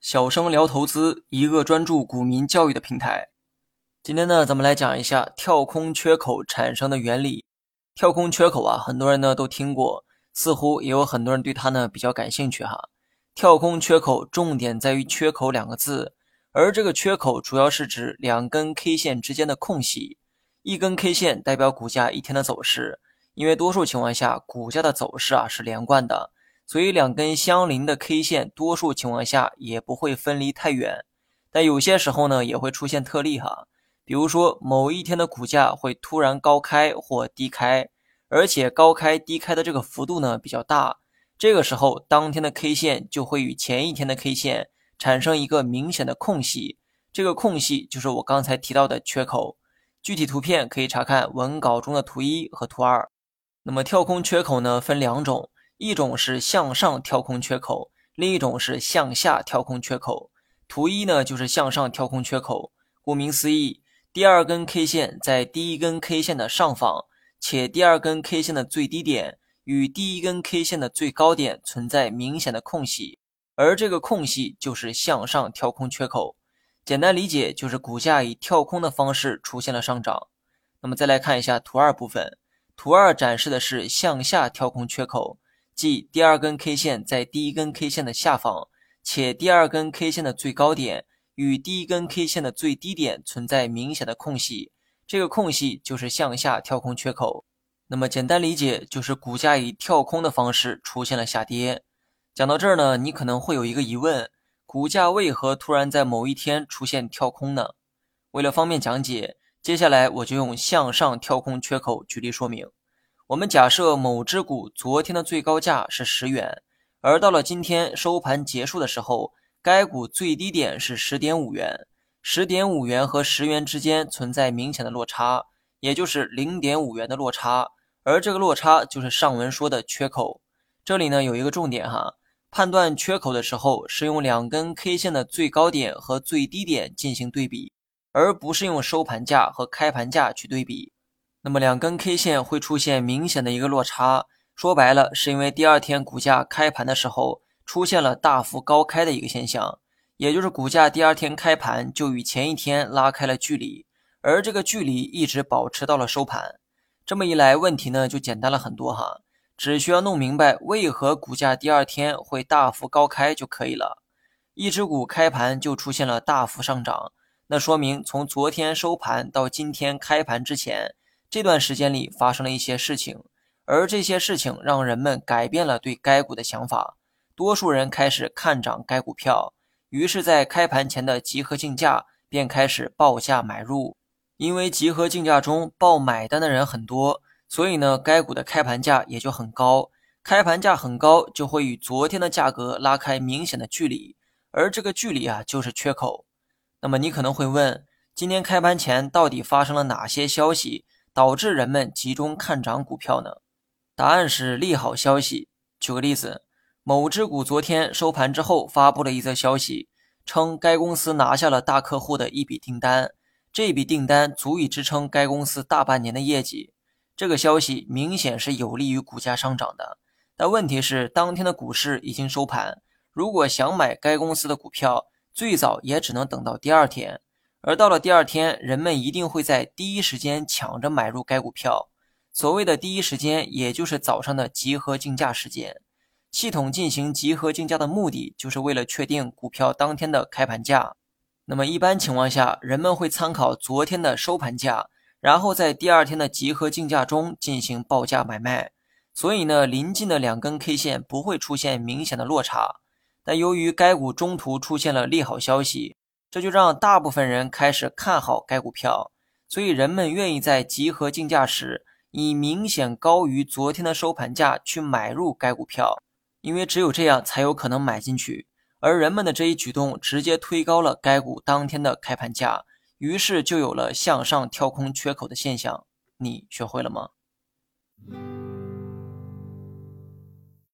小生聊投资，一个专注股民教育的平台。今天呢，咱们来讲一下跳空缺口产生的原理。跳空缺口啊，很多人呢都听过，似乎也有很多人对它呢比较感兴趣哈。跳空缺口重点在于“缺口”两个字，而这个缺口主要是指两根 K 线之间的空隙。一根 K 线代表股价一天的走势，因为多数情况下股价的走势啊是连贯的，所以两根相邻的 K 线多数情况下也不会分离太远。但有些时候呢也会出现特例哈，比如说某一天的股价会突然高开或低开，而且高开低开的这个幅度呢比较大。这个时候，当天的 K 线就会与前一天的 K 线产生一个明显的空隙，这个空隙就是我刚才提到的缺口。具体图片可以查看文稿中的图一和图二。那么跳空缺口呢，分两种，一种是向上跳空缺口，另一种是向下跳空缺口。图一呢就是向上跳空缺口，顾名思义，第二根 K 线在第一根 K 线的上方，且第二根 K 线的最低点。与第一根 K 线的最高点存在明显的空隙，而这个空隙就是向上跳空缺口。简单理解就是股价以跳空的方式出现了上涨。那么再来看一下图二部分，图二展示的是向下跳空缺口，即第二根 K 线在第一根 K 线的下方，且第二根 K 线的最高点与第一根 K 线的最低点存在明显的空隙，这个空隙就是向下跳空缺口。那么简单理解就是股价以跳空的方式出现了下跌。讲到这儿呢，你可能会有一个疑问：股价为何突然在某一天出现跳空呢？为了方便讲解，接下来我就用向上跳空缺口举例说明。我们假设某只股昨天的最高价是十元，而到了今天收盘结束的时候，该股最低点是十点五元。十点五元和十元之间存在明显的落差，也就是零点五元的落差。而这个落差就是上文说的缺口。这里呢有一个重点哈，判断缺口的时候是用两根 K 线的最高点和最低点进行对比，而不是用收盘价和开盘价去对比。那么两根 K 线会出现明显的一个落差，说白了是因为第二天股价开盘的时候出现了大幅高开的一个现象，也就是股价第二天开盘就与前一天拉开了距离，而这个距离一直保持到了收盘。这么一来，问题呢就简单了很多哈，只需要弄明白为何股价第二天会大幅高开就可以了。一只股开盘就出现了大幅上涨，那说明从昨天收盘到今天开盘之前这段时间里发生了一些事情，而这些事情让人们改变了对该股的想法，多数人开始看涨该股票，于是，在开盘前的集合竞价便开始报价买入。因为集合竞价中报买单的人很多，所以呢，该股的开盘价也就很高。开盘价很高，就会与昨天的价格拉开明显的距离，而这个距离啊，就是缺口。那么你可能会问，今天开盘前到底发生了哪些消息，导致人们集中看涨股票呢？答案是利好消息。举个例子，某只股昨天收盘之后发布了一则消息，称该公司拿下了大客户的一笔订单。这笔订单足以支撑该公司大半年的业绩，这个消息明显是有利于股价上涨的。但问题是，当天的股市已经收盘，如果想买该公司的股票，最早也只能等到第二天。而到了第二天，人们一定会在第一时间抢着买入该股票。所谓的第一时间，也就是早上的集合竞价时间。系统进行集合竞价的目的，就是为了确定股票当天的开盘价。那么一般情况下，人们会参考昨天的收盘价，然后在第二天的集合竞价中进行报价买卖。所以呢，临近的两根 K 线不会出现明显的落差。但由于该股中途出现了利好消息，这就让大部分人开始看好该股票，所以人们愿意在集合竞价时以明显高于昨天的收盘价去买入该股票，因为只有这样才有可能买进去。而人们的这一举动直接推高了该股当天的开盘价，于是就有了向上跳空缺口的现象。你学会了吗？